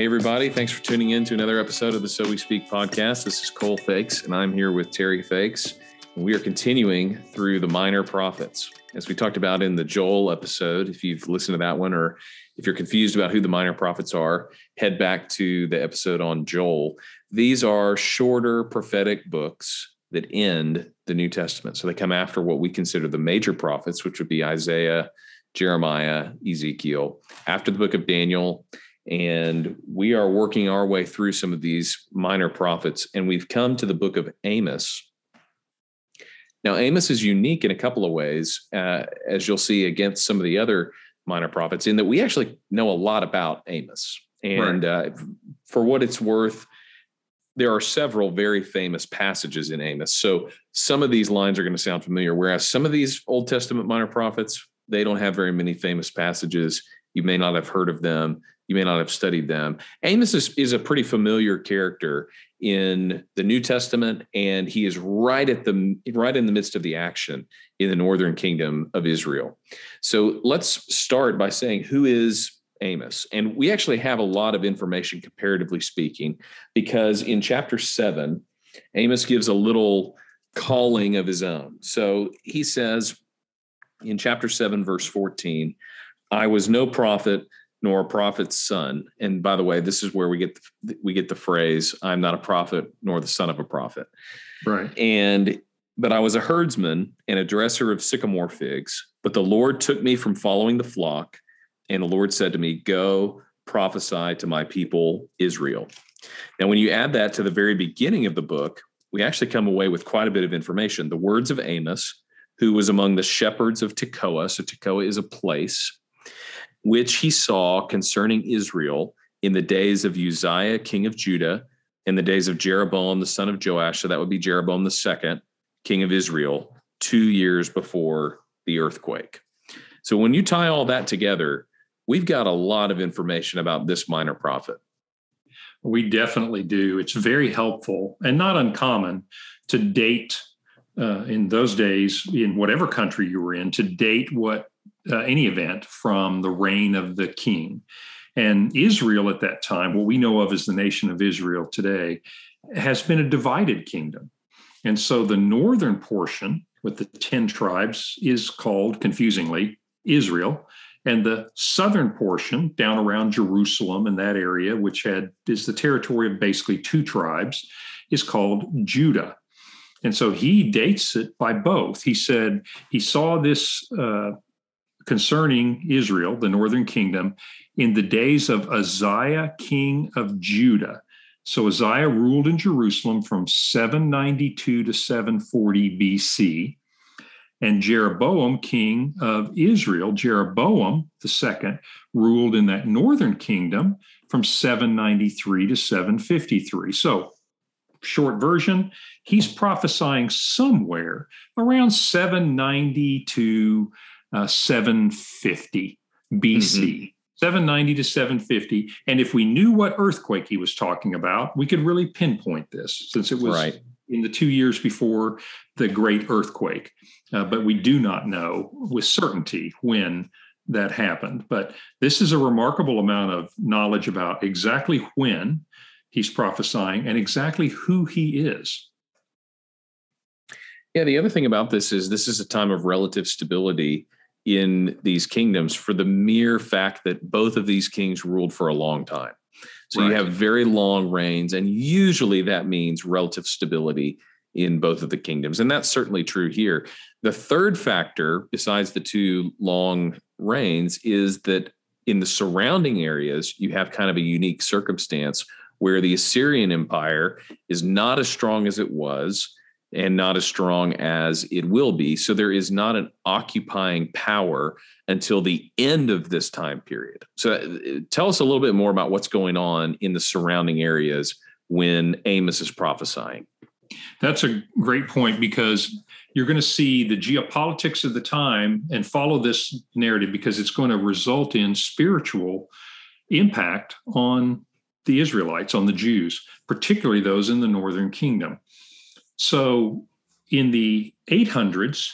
Hey, everybody. Thanks for tuning in to another episode of the So We Speak podcast. This is Cole Fakes, and I'm here with Terry Fakes. We are continuing through the minor prophets. As we talked about in the Joel episode, if you've listened to that one, or if you're confused about who the minor prophets are, head back to the episode on Joel. These are shorter prophetic books that end the New Testament. So they come after what we consider the major prophets, which would be Isaiah, Jeremiah, Ezekiel, after the book of Daniel and we are working our way through some of these minor prophets, and we've come to the book of Amos. Now, Amos is unique in a couple of ways, uh, as you'll see against some of the other minor prophets, in that we actually know a lot about Amos. And right. uh, for what it's worth, there are several very famous passages in Amos. So some of these lines are going to sound familiar, whereas some of these Old Testament minor prophets, they don't have very many famous passages. You may not have heard of them you may not have studied them. Amos is, is a pretty familiar character in the New Testament, and he is right at the right in the midst of the action in the northern kingdom of Israel. So let's start by saying who is Amos. And we actually have a lot of information, comparatively speaking, because in chapter seven, Amos gives a little calling of his own. So he says in chapter 7, verse 14, I was no prophet nor a prophet's son. And by the way, this is where we get the, we get the phrase "I'm not a prophet nor the son of a prophet." Right. And but I was a herdsman and a dresser of sycamore figs. But the Lord took me from following the flock, and the Lord said to me, "Go prophesy to my people Israel." Now, when you add that to the very beginning of the book, we actually come away with quite a bit of information. The words of Amos, who was among the shepherds of Tekoa. So Tekoa is a place which he saw concerning Israel in the days of Uzziah, king of Judah, in the days of Jeroboam, the son of Joash. So that would be Jeroboam the second, king of Israel, two years before the earthquake. So when you tie all that together, we've got a lot of information about this minor prophet. We definitely do. It's very helpful and not uncommon to date uh, in those days, in whatever country you were in, to date what uh, any event from the reign of the king. And Israel at that time, what we know of as the nation of Israel today, has been a divided kingdom. And so the northern portion with the 10 tribes is called, confusingly, Israel. And the southern portion, down around Jerusalem and that area, which had is the territory of basically two tribes, is called Judah. And so he dates it by both. He said he saw this uh, concerning Israel, the northern kingdom, in the days of Uzziah, king of Judah. So Uzziah ruled in Jerusalem from 792 to 740 BC. And Jeroboam, king of Israel, Jeroboam the second, ruled in that northern kingdom from 793 to 753. So, short version, he's prophesying somewhere around 790 to uh, 750 BC. Mm-hmm. 790 to 750. And if we knew what earthquake he was talking about, we could really pinpoint this since it was right. in the two years before the great earthquake. Uh, but we do not know with certainty when that happened. But this is a remarkable amount of knowledge about exactly when he's prophesying and exactly who he is. Yeah, the other thing about this is this is a time of relative stability in these kingdoms for the mere fact that both of these kings ruled for a long time. So right. you have very long reigns, and usually that means relative stability in both of the kingdoms. And that's certainly true here. The third factor, besides the two long reigns, is that in the surrounding areas, you have kind of a unique circumstance where the Assyrian Empire is not as strong as it was and not as strong as it will be. So there is not an occupying power until the end of this time period. So uh, tell us a little bit more about what's going on in the surrounding areas when Amos is prophesying. That's a great point because you're going to see the geopolitics of the time and follow this narrative because it's going to result in spiritual impact on the Israelites, on the Jews, particularly those in the northern kingdom. So in the 800s,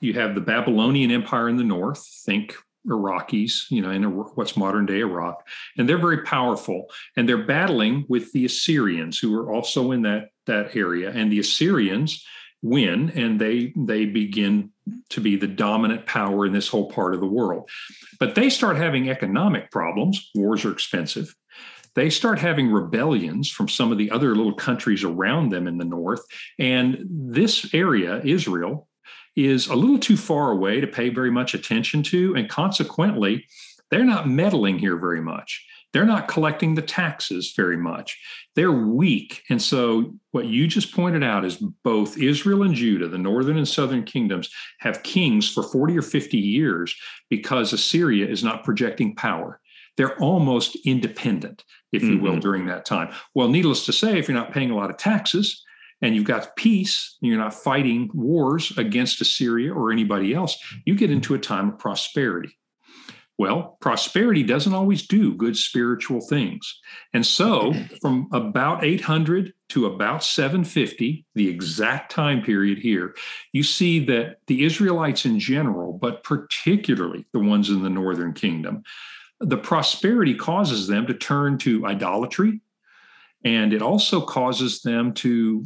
you have the Babylonian Empire in the north, think Iraqis, you know, in what's modern day Iraq, and they're very powerful, and they're battling with the Assyrians, who are also in that that area, and the Assyrians win, and they they begin to be the dominant power in this whole part of the world. But they start having economic problems. Wars are expensive. They start having rebellions from some of the other little countries around them in the north, and this area, Israel, is a little too far away to pay very much attention to. And consequently, they're not meddling here very much. They're not collecting the taxes very much. They're weak. And so, what you just pointed out is both Israel and Judah, the northern and southern kingdoms, have kings for 40 or 50 years because Assyria is not projecting power. They're almost independent, if you mm-hmm. will, during that time. Well, needless to say, if you're not paying a lot of taxes, and you've got peace, you're not fighting wars against Assyria or anybody else, you get into a time of prosperity. Well, prosperity doesn't always do good spiritual things. And so, from about 800 to about 750, the exact time period here, you see that the Israelites in general, but particularly the ones in the northern kingdom, the prosperity causes them to turn to idolatry, and it also causes them to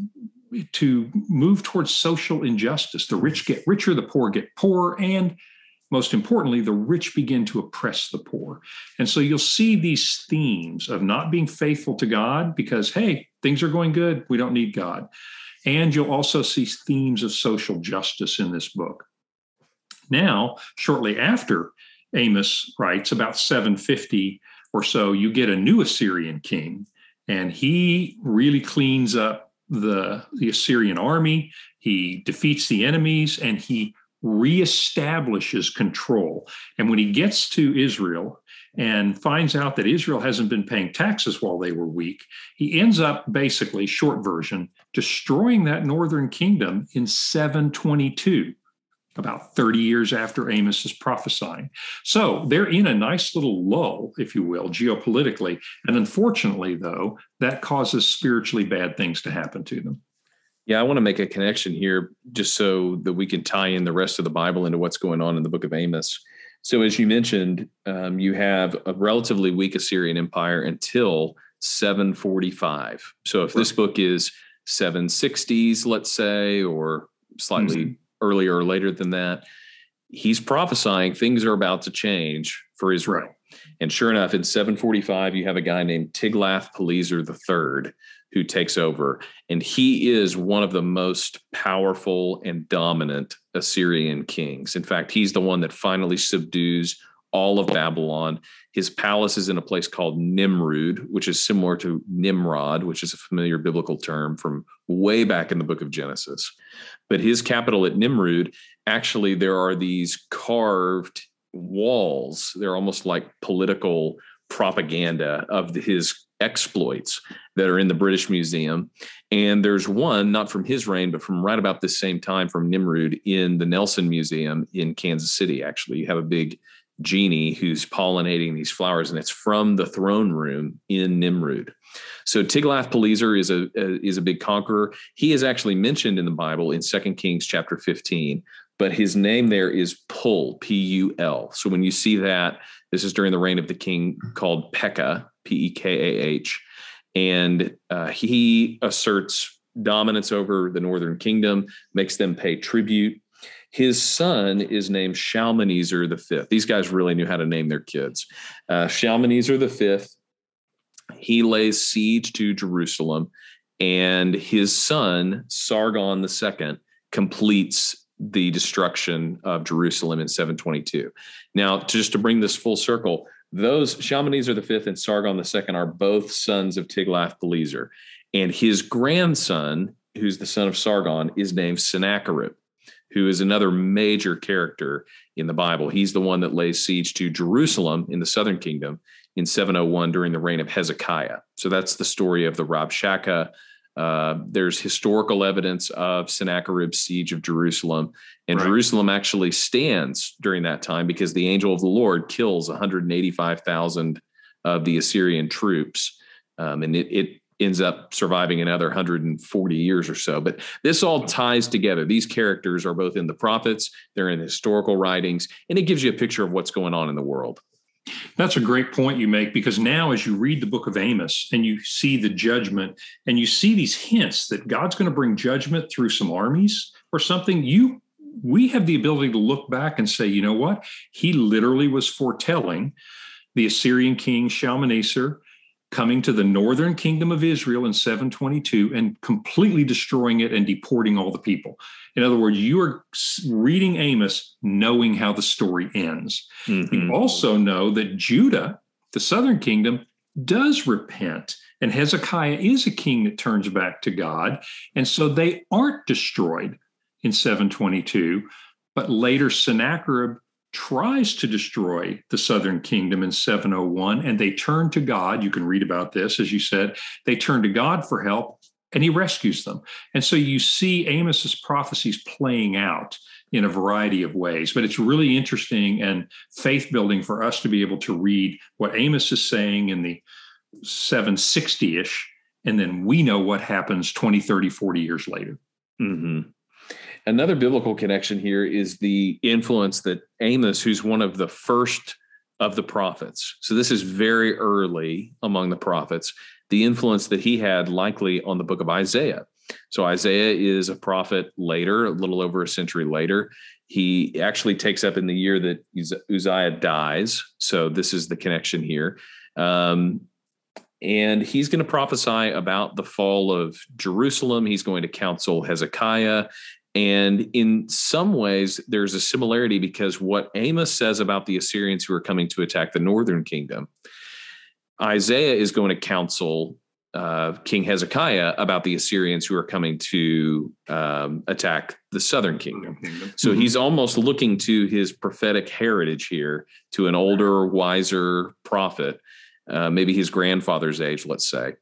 to move towards social injustice. The rich get richer the poor get poorer and most importantly the rich begin to oppress the poor. And so you'll see these themes of not being faithful to god because hey things are going good we don't need god. And you'll also see themes of social justice in this book. Now shortly after amos writes about 750 or so you get a new assyrian king and he really cleans up the, the Assyrian army. He defeats the enemies and he reestablishes control. And when he gets to Israel and finds out that Israel hasn't been paying taxes while they were weak, he ends up basically, short version, destroying that northern kingdom in 722 about 30 years after Amos is prophesying. So they're in a nice little lull, if you will, geopolitically. And unfortunately, though, that causes spiritually bad things to happen to them. Yeah, I want to make a connection here just so that we can tie in the rest of the Bible into what's going on in the book of Amos. So, as you mentioned, um, you have a relatively weak Assyrian empire until 745. So, if this book is 760s, let's say, or slightly mm-hmm earlier or later than that. He's prophesying things are about to change for Israel. And sure enough, in 745, you have a guy named Tiglath-Pileser III who takes over. And he is one of the most powerful and dominant Assyrian kings. In fact, he's the one that finally subdues all of Babylon. His palace is in a place called Nimrud, which is similar to Nimrod, which is a familiar biblical term from way back in the book of Genesis. But his capital at Nimrud, actually, there are these carved walls. They're almost like political propaganda of his exploits that are in the British Museum. And there's one, not from his reign, but from right about the same time from Nimrud in the Nelson Museum in Kansas City. Actually, you have a big genie who's pollinating these flowers, and it's from the throne room in Nimrud. So Tiglath-Pileser is a, a, is a big conqueror. He is actually mentioned in the Bible in Second Kings chapter 15, but his name there is Pul, P U L. So when you see that, this is during the reign of the king called Pekah, P E K A H, and uh, he asserts dominance over the northern kingdom, makes them pay tribute. His son is named Shalmaneser V. These guys really knew how to name their kids. Uh, Shalmaneser V he lays siege to Jerusalem, and his son, Sargon II, completes the destruction of Jerusalem in 722. Now, just to bring this full circle, those Shalmaneser V and Sargon II are both sons of Tiglath-Pileser, and his grandson, who's the son of Sargon, is named Sennacherib, who is another major character in the Bible. He's the one that lays siege to Jerusalem in the southern kingdom, in 701 during the reign of Hezekiah. So that's the story of the Rabshakeh. Uh, there's historical evidence of Sennacherib's siege of Jerusalem, and right. Jerusalem actually stands during that time because the angel of the Lord kills 185,000 of the Assyrian troops, um, and it, it ends up surviving another 140 years or so. But this all ties together. These characters are both in the prophets, they're in historical writings, and it gives you a picture of what's going on in the world. That's a great point you make because now, as you read the book of Amos and you see the judgment and you see these hints that God's going to bring judgment through some armies or something, you we have the ability to look back and say, you know what? He literally was foretelling the Assyrian king Shalmaneser coming to the northern kingdom of Israel in 722 and completely destroying it and deporting all the people. In other words, you are reading Amos knowing how the story ends. Mm-hmm. You also know that Judah, the southern kingdom, does repent. And Hezekiah is a king that turns back to God. And so they aren't destroyed in 722. But later, Sennacherib tries to destroy the southern kingdom in 701 and they turn to God. You can read about this, as you said. They turn to God for help and he rescues them. And so you see Amos's prophecies playing out in a variety of ways. But it's really interesting and faith building for us to be able to read what Amos is saying in the 760 ish. And then we know what happens 20, 30, 40 years later. Mm-hmm. Another biblical connection here is the influence that Amos, who's one of the first of the prophets, so this is very early among the prophets, the influence that he had likely on the book of Isaiah. So Isaiah is a prophet later, a little over a century later. He actually takes up in the year that Uzziah dies. So this is the connection here. Um, and he's going to prophesy about the fall of Jerusalem. He's going to counsel Hezekiah. And in some ways, there's a similarity because what Amos says about the Assyrians who are coming to attack the northern kingdom, Isaiah is going to counsel uh, King Hezekiah about the Assyrians who are coming to um, attack the southern kingdom. So mm-hmm. he's almost looking to his prophetic heritage here, to an older, wiser prophet, uh, maybe his grandfather's age, let's say.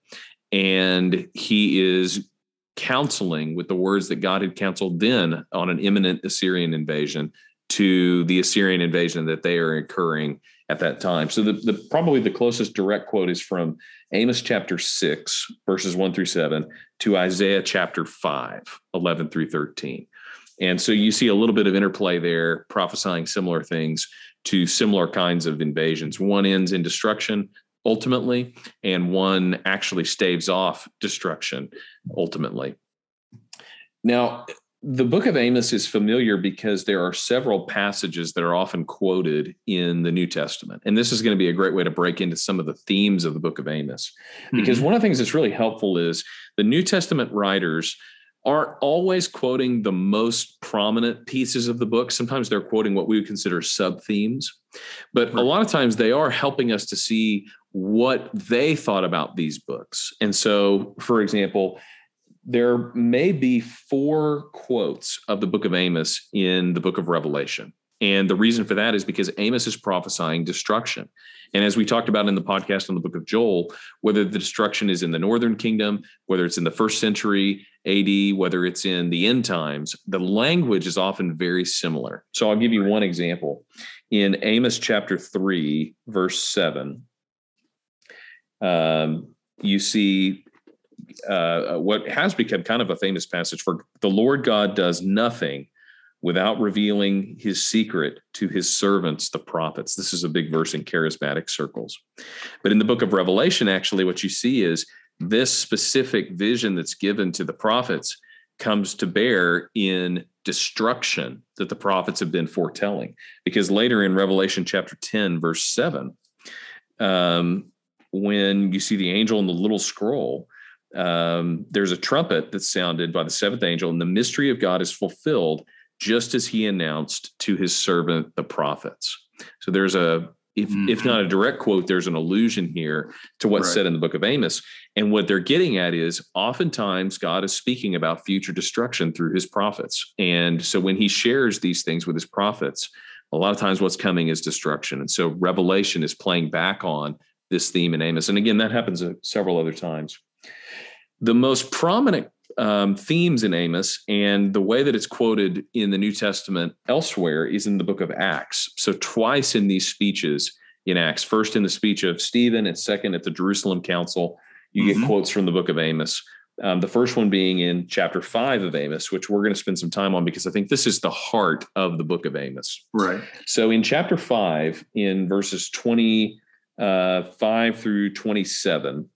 And he is counseling with the words that God had counseled then on an imminent Assyrian invasion to the Assyrian invasion that they are incurring at that time. So the, the probably the closest direct quote is from Amos chapter 6 verses 1 through 7 to Isaiah chapter 5 11 through 13. And so you see a little bit of interplay there prophesying similar things to similar kinds of invasions. One ends in destruction, ultimately, and one actually staves off destruction ultimately. Now, the book of Amos is familiar because there are several passages that are often quoted in the New Testament. And this is going to be a great way to break into some of the themes of the book of Amos. Because mm-hmm. one of the things that's really helpful is the New Testament writers aren't always quoting the most prominent pieces of the book. Sometimes they're quoting what we would consider sub themes, but right. a lot of times they are helping us to see what they thought about these books. And so, for example, there may be four quotes of the book of Amos in the book of Revelation. And the reason for that is because Amos is prophesying destruction. And as we talked about in the podcast on the book of Joel, whether the destruction is in the northern kingdom, whether it's in the first century AD, whether it's in the end times, the language is often very similar. So I'll give you one example. In Amos chapter 3, verse 7, um, you see uh, what has become kind of a famous passage for the Lord God does nothing without revealing his secret to his servants, the prophets. This is a big verse in charismatic circles. But in the book of Revelation, actually, what you see is this specific vision that's given to the prophets comes to bear in destruction that the prophets have been foretelling. Because later in Revelation chapter 10, verse 7, um, when you see the angel in the little scroll, um, there's a trumpet that's sounded by the seventh angel, and the mystery of God is fulfilled just as he announced to his servant the prophets. So there's a if, mm-hmm. if not a direct quote, there's an allusion here to what's right. said in the book of Amos. And what they're getting at is oftentimes God is speaking about future destruction through his prophets. And so when he shares these things with his prophets, a lot of times what's coming is destruction. And so Revelation is playing back on this theme in Amos. And again, that happens several other times. The most prominent um, themes in Amos and the way that it's quoted in the New Testament elsewhere is in the book of Acts. So, twice in these speeches in Acts, first in the speech of Stephen, and second at the Jerusalem Council you mm-hmm. get quotes from the book of Amos. Um, the first one being in chapter five of Amos, which we're going to spend some time on because I think this is the heart of the book of Amos. Right. So in chapter five, in verses 25 uh, 5 through 27,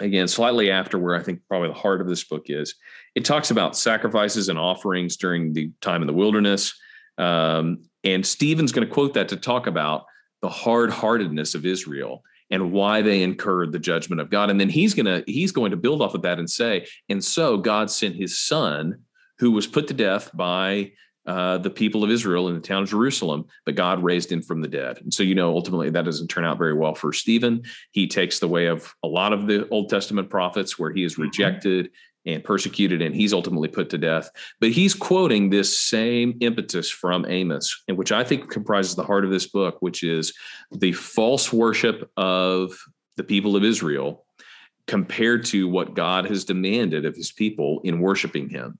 again, slightly after where I think probably the heart of this book is, it talks about sacrifices and offerings during the time in the wilderness. Um, and Stephen's going to quote that to talk about the hard heartedness of Israel and why they incurred the judgment of God. And then he's going to he's going to build off of that and say, and so God sent his son who was put to death by uh, the people of Israel in the town of Jerusalem, but God raised him from the dead. And so, you know, ultimately that doesn't turn out very well for Stephen. He takes the way of a lot of the Old Testament prophets where he is mm-hmm. rejected and persecuted, and he's ultimately put to death. But he's quoting this same impetus from Amos, and which I think comprises the heart of this book, which is the false worship of the people of Israel compared to what God has demanded of his people in worshiping him.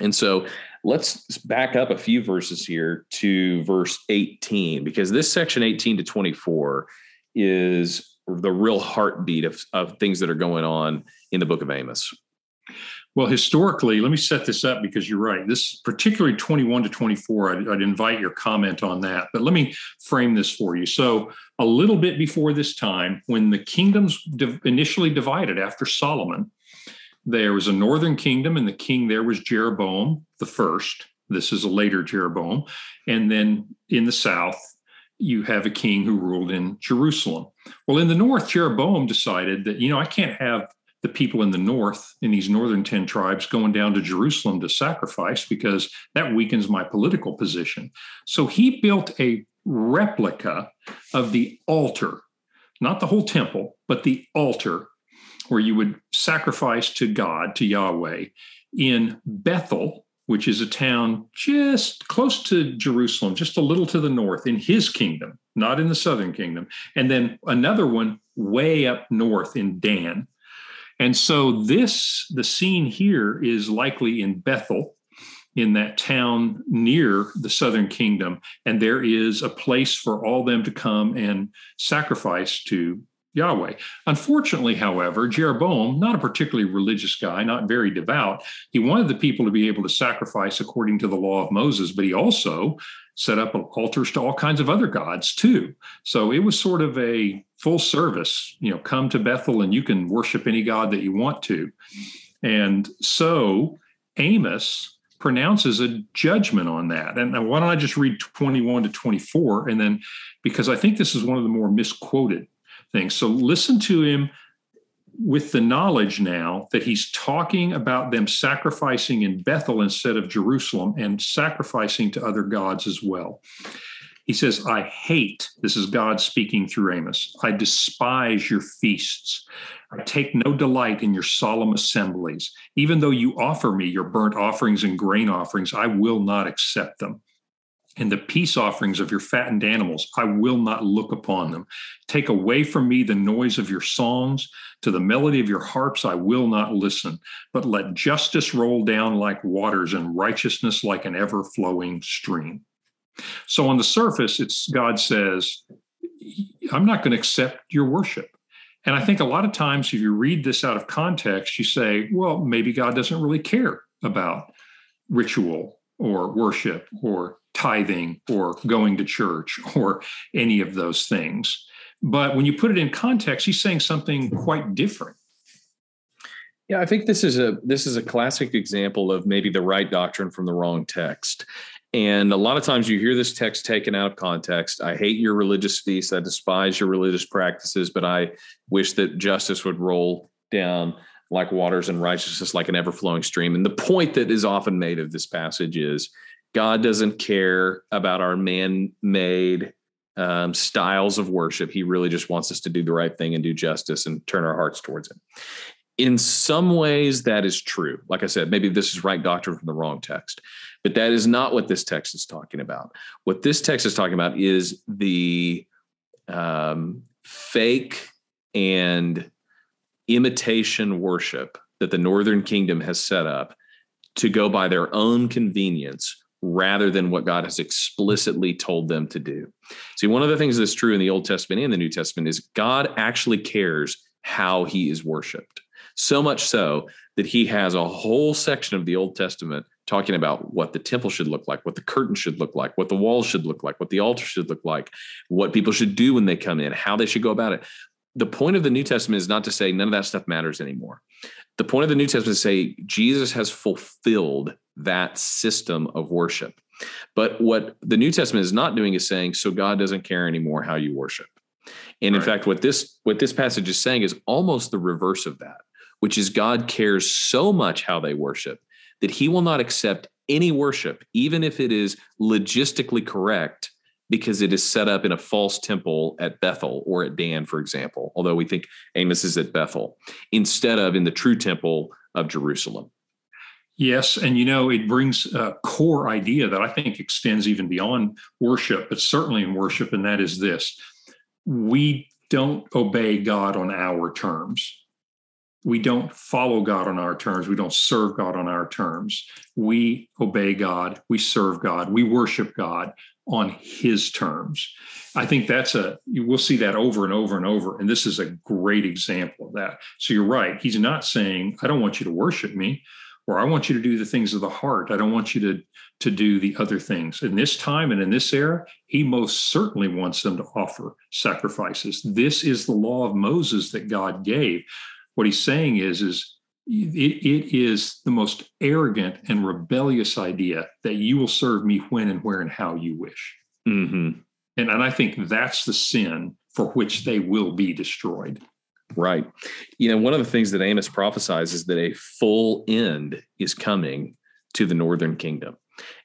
And so let's back up a few verses here to verse 18, because this section 18 to 24 is the real heartbeat of, of things that are going on in the book of Amos. Well, historically, let me set this up because you're right. This particularly 21 to 24, I'd, I'd, invite your comment on that. But let me frame this for you. So, a little bit before this time, when the kingdoms initially divided after Solomon, there was a northern kingdom, and the king there was Jeroboam the first. This is a later Jeroboam. And then in the south, you have a king who ruled in Jerusalem. Well, in the north, Jeroboam decided that, you know, I can't have the people in the north, in these northern 10 tribes, going down to Jerusalem to sacrifice because that weakens my political position. So he built a replica of the altar, not the whole temple, but the altar where you would sacrifice to God, to Yahweh, in Bethel, which is a town just close to Jerusalem, just a little to the north in his kingdom, not in the southern kingdom. And then another one way up north in Dan, and so this the scene here is likely in Bethel in that town near the southern kingdom and there is a place for all them to come and sacrifice to Yahweh. Unfortunately, however, Jeroboam, not a particularly religious guy, not very devout, he wanted the people to be able to sacrifice according to the law of Moses, but he also set up altars to all kinds of other gods too. So it was sort of a full service, you know, come to Bethel and you can worship any god that you want to. And so Amos pronounces a judgment on that. And why don't I just read 21 to 24 and then because I think this is one of the more misquoted things. So listen to him with the knowledge now that he's talking about them sacrificing in Bethel instead of Jerusalem and sacrificing to other gods as well. He says, I hate, this is God speaking through Amos, I despise your feasts. I take no delight in your solemn assemblies. Even though you offer me your burnt offerings and grain offerings, I will not accept them and the peace offerings of your fattened animals, I will not look upon them. Take away from me the noise of your songs. To the melody of your harps, I will not listen. But let justice roll down like waters and righteousness like an ever flowing stream. So on the surface, it's God says, I'm not going to accept your worship. And I think a lot of times, if you read this out of context, you say, well, maybe God doesn't really care about ritual or worship or tithing or going to church or any of those things. But when you put it in context, he's saying something quite different. Yeah, I think this is a this is a classic example of maybe the right doctrine from the wrong text. And a lot of times you hear this text taken out of context. I hate your religious feasts. I despise your religious practices, but I wish that justice would roll down like waters and righteousness like an ever flowing stream. And the point that is often made of this passage is God doesn't care about our man made um, styles of worship. He really just wants us to do the right thing and do justice and turn our hearts towards Him. In some ways, that is true. Like I said, maybe this is right doctrine from the wrong text, but that is not what this text is talking about. What this text is talking about is the um, fake and imitation worship that the Northern Kingdom has set up to go by their own convenience rather than what God has explicitly told them to do. See, one of the things that's true in the Old Testament and the New Testament is God actually cares how he is worshiped. So much so that he has a whole section of the Old Testament talking about what the temple should look like, what the curtain should look like, what the walls should look like, what the altar should look like, what people should do when they come in, how they should go about it. The point of the New Testament is not to say none of that stuff matters anymore. The point of the New Testament is to say Jesus has fulfilled that system of worship. But what the New Testament is not doing is saying, so God doesn't care anymore how you worship. And in right. fact, what this what this passage is saying is almost the reverse of that, which is God cares so much how they worship that he will not accept any worship, even if it is logistically correct, because it is set up in a false temple at Bethel or at Dan, for example, although we think Amos is at Bethel, instead of in the true temple of Jerusalem. Yes, and you know, it brings a core idea that I think extends even beyond worship, but certainly in worship, and that is this we don't obey God on our terms. We don't follow God on our terms. We don't serve God on our terms. We obey God. We serve God. We worship God on His terms. I think that's a, we'll see that over and over and over. And this is a great example of that. So you're right. He's not saying, I don't want you to worship me or I want you to do the things of the heart. I don't want you to, to do the other things. In this time and in this era, he most certainly wants them to offer sacrifices. This is the law of Moses that God gave. What he's saying is, is it, it is the most arrogant and rebellious idea that you will serve me when and where and how you wish. Mm-hmm. And, and I think that's the sin for which they will be destroyed. Right. You know, one of the things that Amos prophesies is that a full end is coming to the northern kingdom.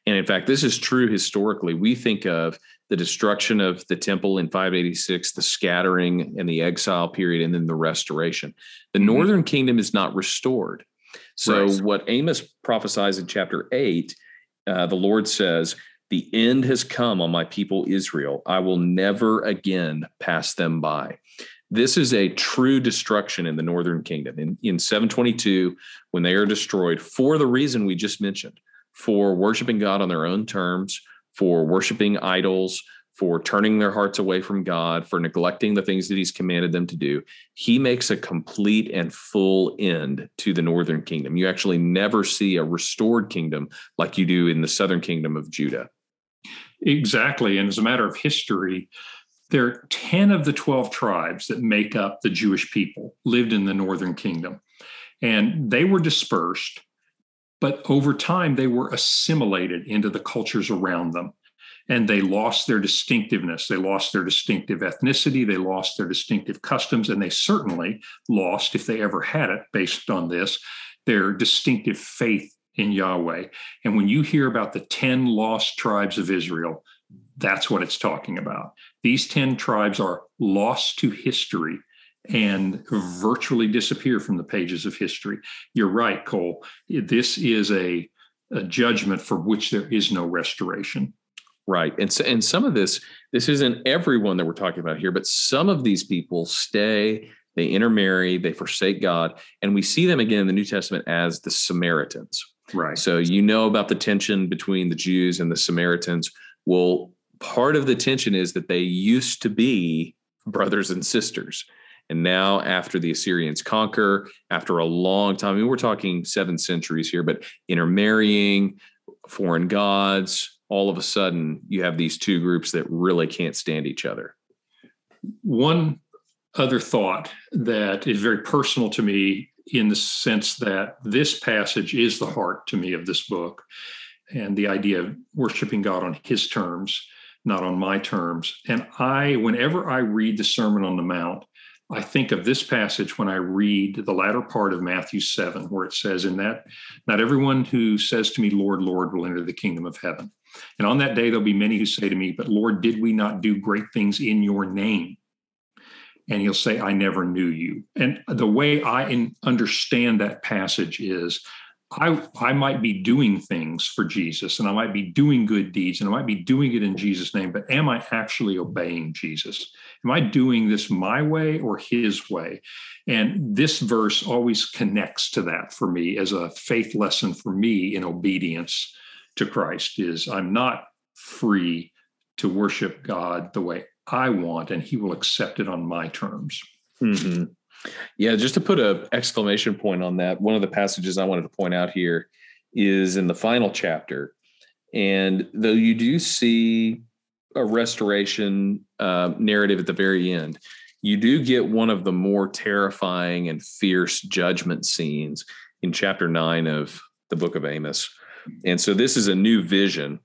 And in fact, this is true historically. We think of the destruction of the temple in 586, the scattering and the exile period, and then the restoration. The mm-hmm. northern kingdom is not restored. So, right. what Amos prophesies in chapter 8, uh, the Lord says, The end has come on my people Israel. I will never again pass them by. This is a true destruction in the northern kingdom. In, in 722, when they are destroyed for the reason we just mentioned, for worshiping God on their own terms, for worshiping idols, for turning their hearts away from God, for neglecting the things that He's commanded them to do, He makes a complete and full end to the northern kingdom. You actually never see a restored kingdom like you do in the southern kingdom of Judah. Exactly. And as a matter of history, there are 10 of the 12 tribes that make up the Jewish people lived in the northern kingdom. And they were dispersed, but over time they were assimilated into the cultures around them. And they lost their distinctiveness. They lost their distinctive ethnicity. They lost their distinctive customs. And they certainly lost, if they ever had it based on this, their distinctive faith in Yahweh. And when you hear about the 10 lost tribes of Israel, that's what it's talking about. These 10 tribes are lost to history and virtually disappear from the pages of history. You're right, Cole. This is a, a judgment for which there is no restoration. Right. And so, and some of this, this isn't everyone that we're talking about here, but some of these people stay, they intermarry, they forsake God. And we see them again in the New Testament as the Samaritans. Right. So you know about the tension between the Jews and the Samaritans. Well, part of the tension is that they used to be brothers and sisters. And now, after the Assyrians conquer, after a long time, I mean, we're talking seven centuries here, but intermarrying, foreign gods, all of a sudden, you have these two groups that really can't stand each other. One other thought that is very personal to me in the sense that this passage is the heart to me of this book and the idea of worshiping God on his terms not on my terms. And I, whenever I read the Sermon on the Mount, I think of this passage when I read the latter part of Matthew 7, where it says, In that, not everyone who says to me, Lord, Lord, will enter the kingdom of heaven. And on that day, there'll be many who say to me, But Lord, did we not do great things in your name? And he'll say, I never knew you. And the way I understand that passage is I, I might be doing things for Jesus and I might be doing good deeds and I might be doing it in Jesus' name, but am I actually obeying Jesus? Am I doing this my way or his way? And this verse always connects to that for me as a faith lesson for me in obedience to Christ is I'm not free to worship God the way I want and he will accept it on my terms. Mm-hmm. Yeah, just to put a exclamation point on that, one of the passages I wanted to point out here is in the final chapter. And though you do see a restoration uh, narrative at the very end, you do get one of the more terrifying and fierce judgment scenes in chapter nine of the book of Amos. And so this is a new vision.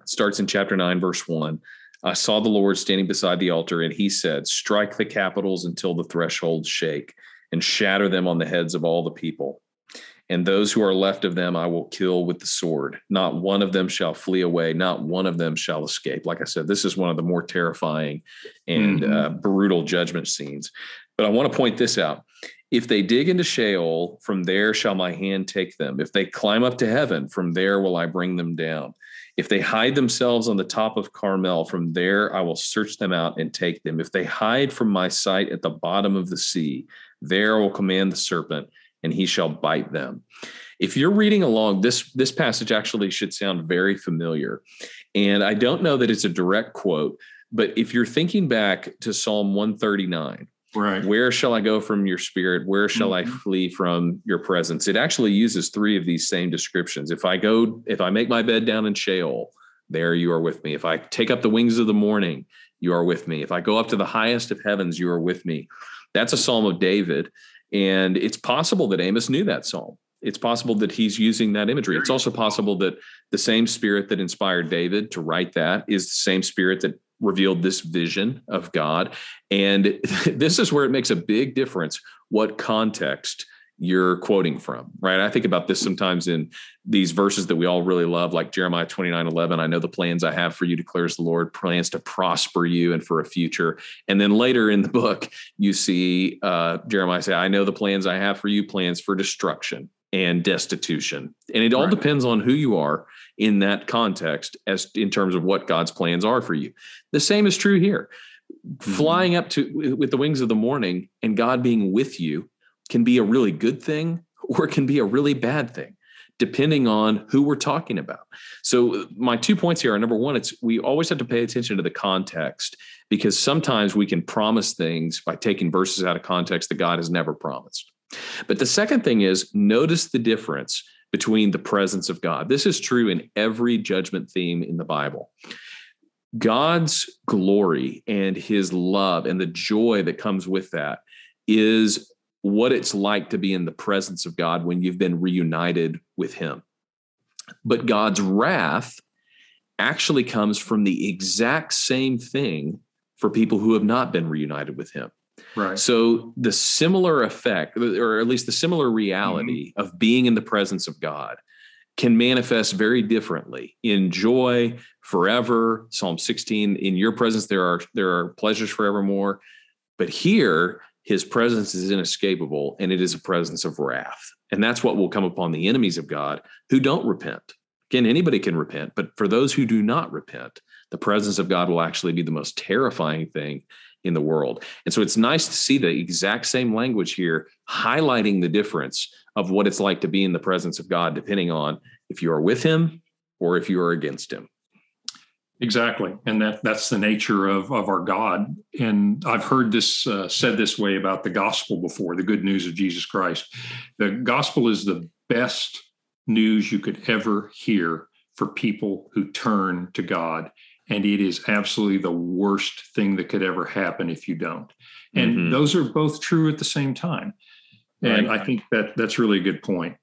It starts in chapter nine, verse one. I saw the Lord standing beside the altar, and he said, Strike the capitals until the thresholds shake, and shatter them on the heads of all the people. And those who are left of them I will kill with the sword. Not one of them shall flee away, not one of them shall escape. Like I said, this is one of the more terrifying and mm-hmm. uh, brutal judgment scenes. But I want to point this out. If they dig into Sheol, from there shall my hand take them. If they climb up to heaven, from there will I bring them down. If they hide themselves on the top of Carmel, from there I will search them out and take them. If they hide from my sight at the bottom of the sea, there I will command the serpent, and he shall bite them. If you're reading along, this this passage actually should sound very familiar. And I don't know that it's a direct quote, but if you're thinking back to Psalm 139, Right. Where shall I go from your spirit? Where shall mm-hmm. I flee from your presence? It actually uses three of these same descriptions. If I go, if I make my bed down in Sheol, there you are with me. If I take up the wings of the morning, you are with me. If I go up to the highest of heavens, you are with me. That's a psalm of David. And it's possible that Amos knew that psalm. It's possible that he's using that imagery. It's also possible that the same spirit that inspired David to write that is the same spirit that revealed this vision of God. And this is where it makes a big difference what context you're quoting from, right? I think about this sometimes in these verses that we all really love, like Jeremiah 29 11. I know the plans I have for you, declares the Lord, plans to prosper you and for a future. And then later in the book, you see uh, Jeremiah say, I know the plans I have for you, plans for destruction and destitution. And it all right. depends on who you are in that context as in terms of what God's plans are for you. The same is true here. Mm-hmm. Flying up to with the wings of the morning and God being with you can be a really good thing or it can be a really bad thing depending on who we're talking about. So my two points here are number one it's we always have to pay attention to the context because sometimes we can promise things by taking verses out of context that God has never promised. But the second thing is notice the difference between the presence of God. This is true in every judgment theme in the Bible. God's glory and his love and the joy that comes with that is what it's like to be in the presence of God when you've been reunited with him. But God's wrath actually comes from the exact same thing for people who have not been reunited with him. Right. So the similar effect, or at least the similar reality mm-hmm. of being in the presence of God can manifest very differently in joy forever. Psalm 16, in your presence there are there are pleasures forevermore. But here his presence is inescapable and it is a presence of wrath. And that's what will come upon the enemies of God who don't repent. Again, anybody can repent, but for those who do not repent, the presence of God will actually be the most terrifying thing in the world. And so it's nice to see the exact same language here, highlighting the difference of what it's like to be in the presence of God, depending on if you are with Him or if you are against Him. Exactly, and that that's the nature of of our God. And I've heard this uh, said this way about the gospel before, the good news of Jesus Christ. The gospel is the best news you could ever hear for people who turn to God and it is absolutely the worst thing that could ever happen if you don't and mm-hmm. those are both true at the same time and right. i think that that's really a good point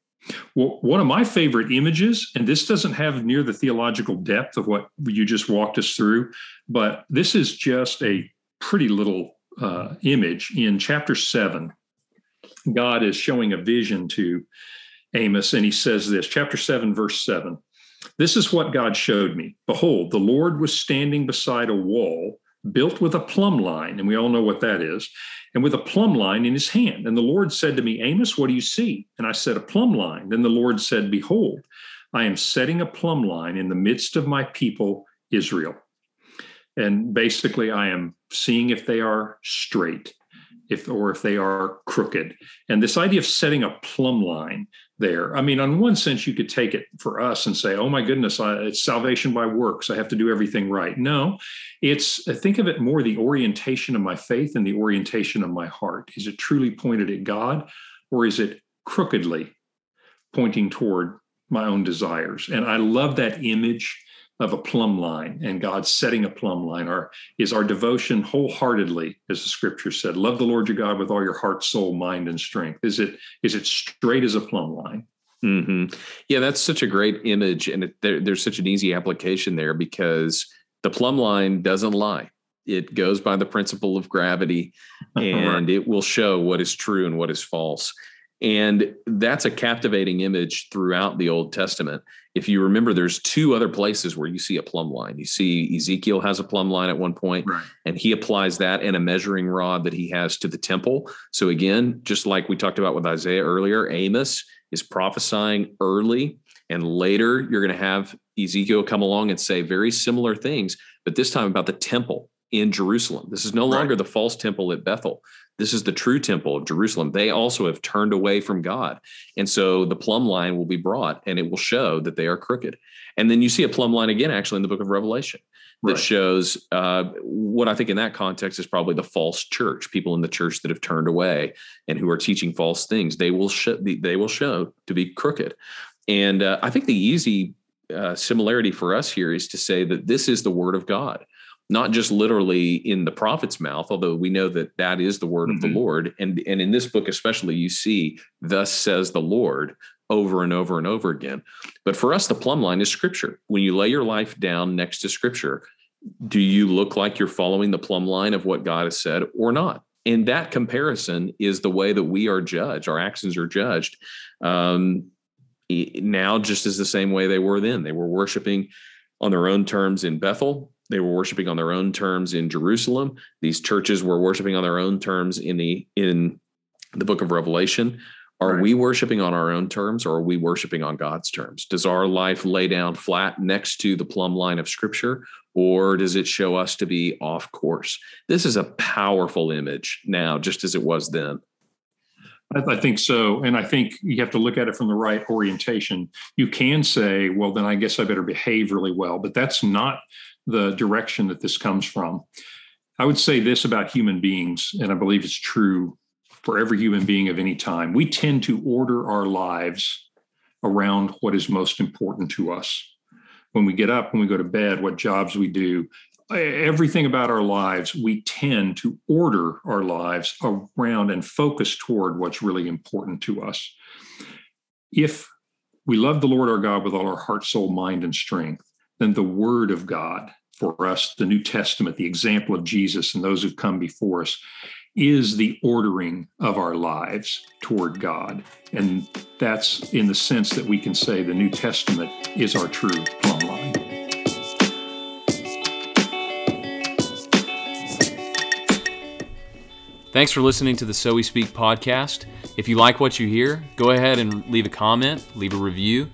well, one of my favorite images, and this doesn't have near the theological depth of what you just walked us through, but this is just a pretty little uh, image in chapter seven. God is showing a vision to Amos, and he says this, chapter seven, verse seven. This is what God showed me. Behold, the Lord was standing beside a wall built with a plumb line, and we all know what that is, and with a plumb line in his hand. And the Lord said to me, Amos, what do you see? And I said, A plumb line. Then the Lord said, Behold, I am setting a plumb line in the midst of my people, Israel. And basically, I am seeing if they are straight. If, or if they are crooked. And this idea of setting a plumb line there. I mean, on one sense, you could take it for us and say, oh my goodness, it's salvation by works. I have to do everything right. No, it's uh, think of it more the orientation of my faith and the orientation of my heart. Is it truly pointed at God or is it crookedly pointing toward my own desires? And I love that image of a plumb line and God setting a plumb line. Our is our devotion wholeheartedly, as the scripture said, love the Lord your God with all your heart, soul, mind, and strength. Is it is it straight as a plumb line? Mm-hmm. Yeah, that's such a great image, and it, there, there's such an easy application there because the plumb line doesn't lie. It goes by the principle of gravity, and it will show what is true and what is false. And that's a captivating image throughout the Old Testament. If you remember, there's two other places where you see a plumb line. You see Ezekiel has a plumb line at one point, right. and he applies that in a measuring rod that he has to the temple. So again, just like we talked about with Isaiah earlier, Amos is prophesying early, and later you're going to have Ezekiel come along and say very similar things, but this time about the temple in Jerusalem. This is no longer the false temple at Bethel. This is the true temple of Jerusalem. They also have turned away from God. And so the plumb line will be brought and it will show that they are crooked. And then you see a plumb line again, actually, in the book of Revelation that right. shows uh, what I think in that context is probably the false church, people in the church that have turned away and who are teaching false things. They will show, they will show to be crooked. And uh, I think the easy uh, similarity for us here is to say that this is the word of God not just literally in the prophet's mouth, although we know that that is the word mm-hmm. of the mm-hmm. Lord. And, and in this book, especially, you see, thus says the Lord over and over and over again. But for us, the plumb line is scripture. When you lay your life down next to scripture, do you look like you're following the plumb line of what God has said or not? And that comparison is the way that we are judged. Our actions are judged. Um, now, just as the same way they were then, they were worshiping on their own terms in Bethel they were worshiping on their own terms in Jerusalem. These churches were worshiping on their own terms in the in the book of Revelation. Are right. we worshiping on our own terms or are we worshiping on God's terms? Does our life lay down flat next to the plumb line of scripture or does it show us to be off course? This is a powerful image now, just as it was then. I, think so. And I think you have to look at it from the right orientation. You can say, well, then I guess I better behave really well, but that's not the direction that this comes from. I would say this about human beings, and I believe it's true for every human being of any time. We tend to order our lives around what is most important to us. When we get up, when we go to bed, what jobs we do, everything about our lives, we tend to order our lives around and focus toward what's really important to us. If we love the Lord our God with all our heart, soul, mind, and strength, then the Word of God for us, the New Testament, the example of Jesus and those who've come before us, is the ordering of our lives toward God. And that's in the sense that we can say the New Testament is our true plumb line. Thanks for listening to the So We Speak podcast. If you like what you hear, go ahead and leave a comment, leave a review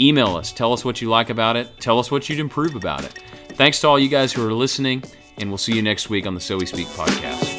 Email us. Tell us what you like about it. Tell us what you'd improve about it. Thanks to all you guys who are listening, and we'll see you next week on the So We Speak podcast.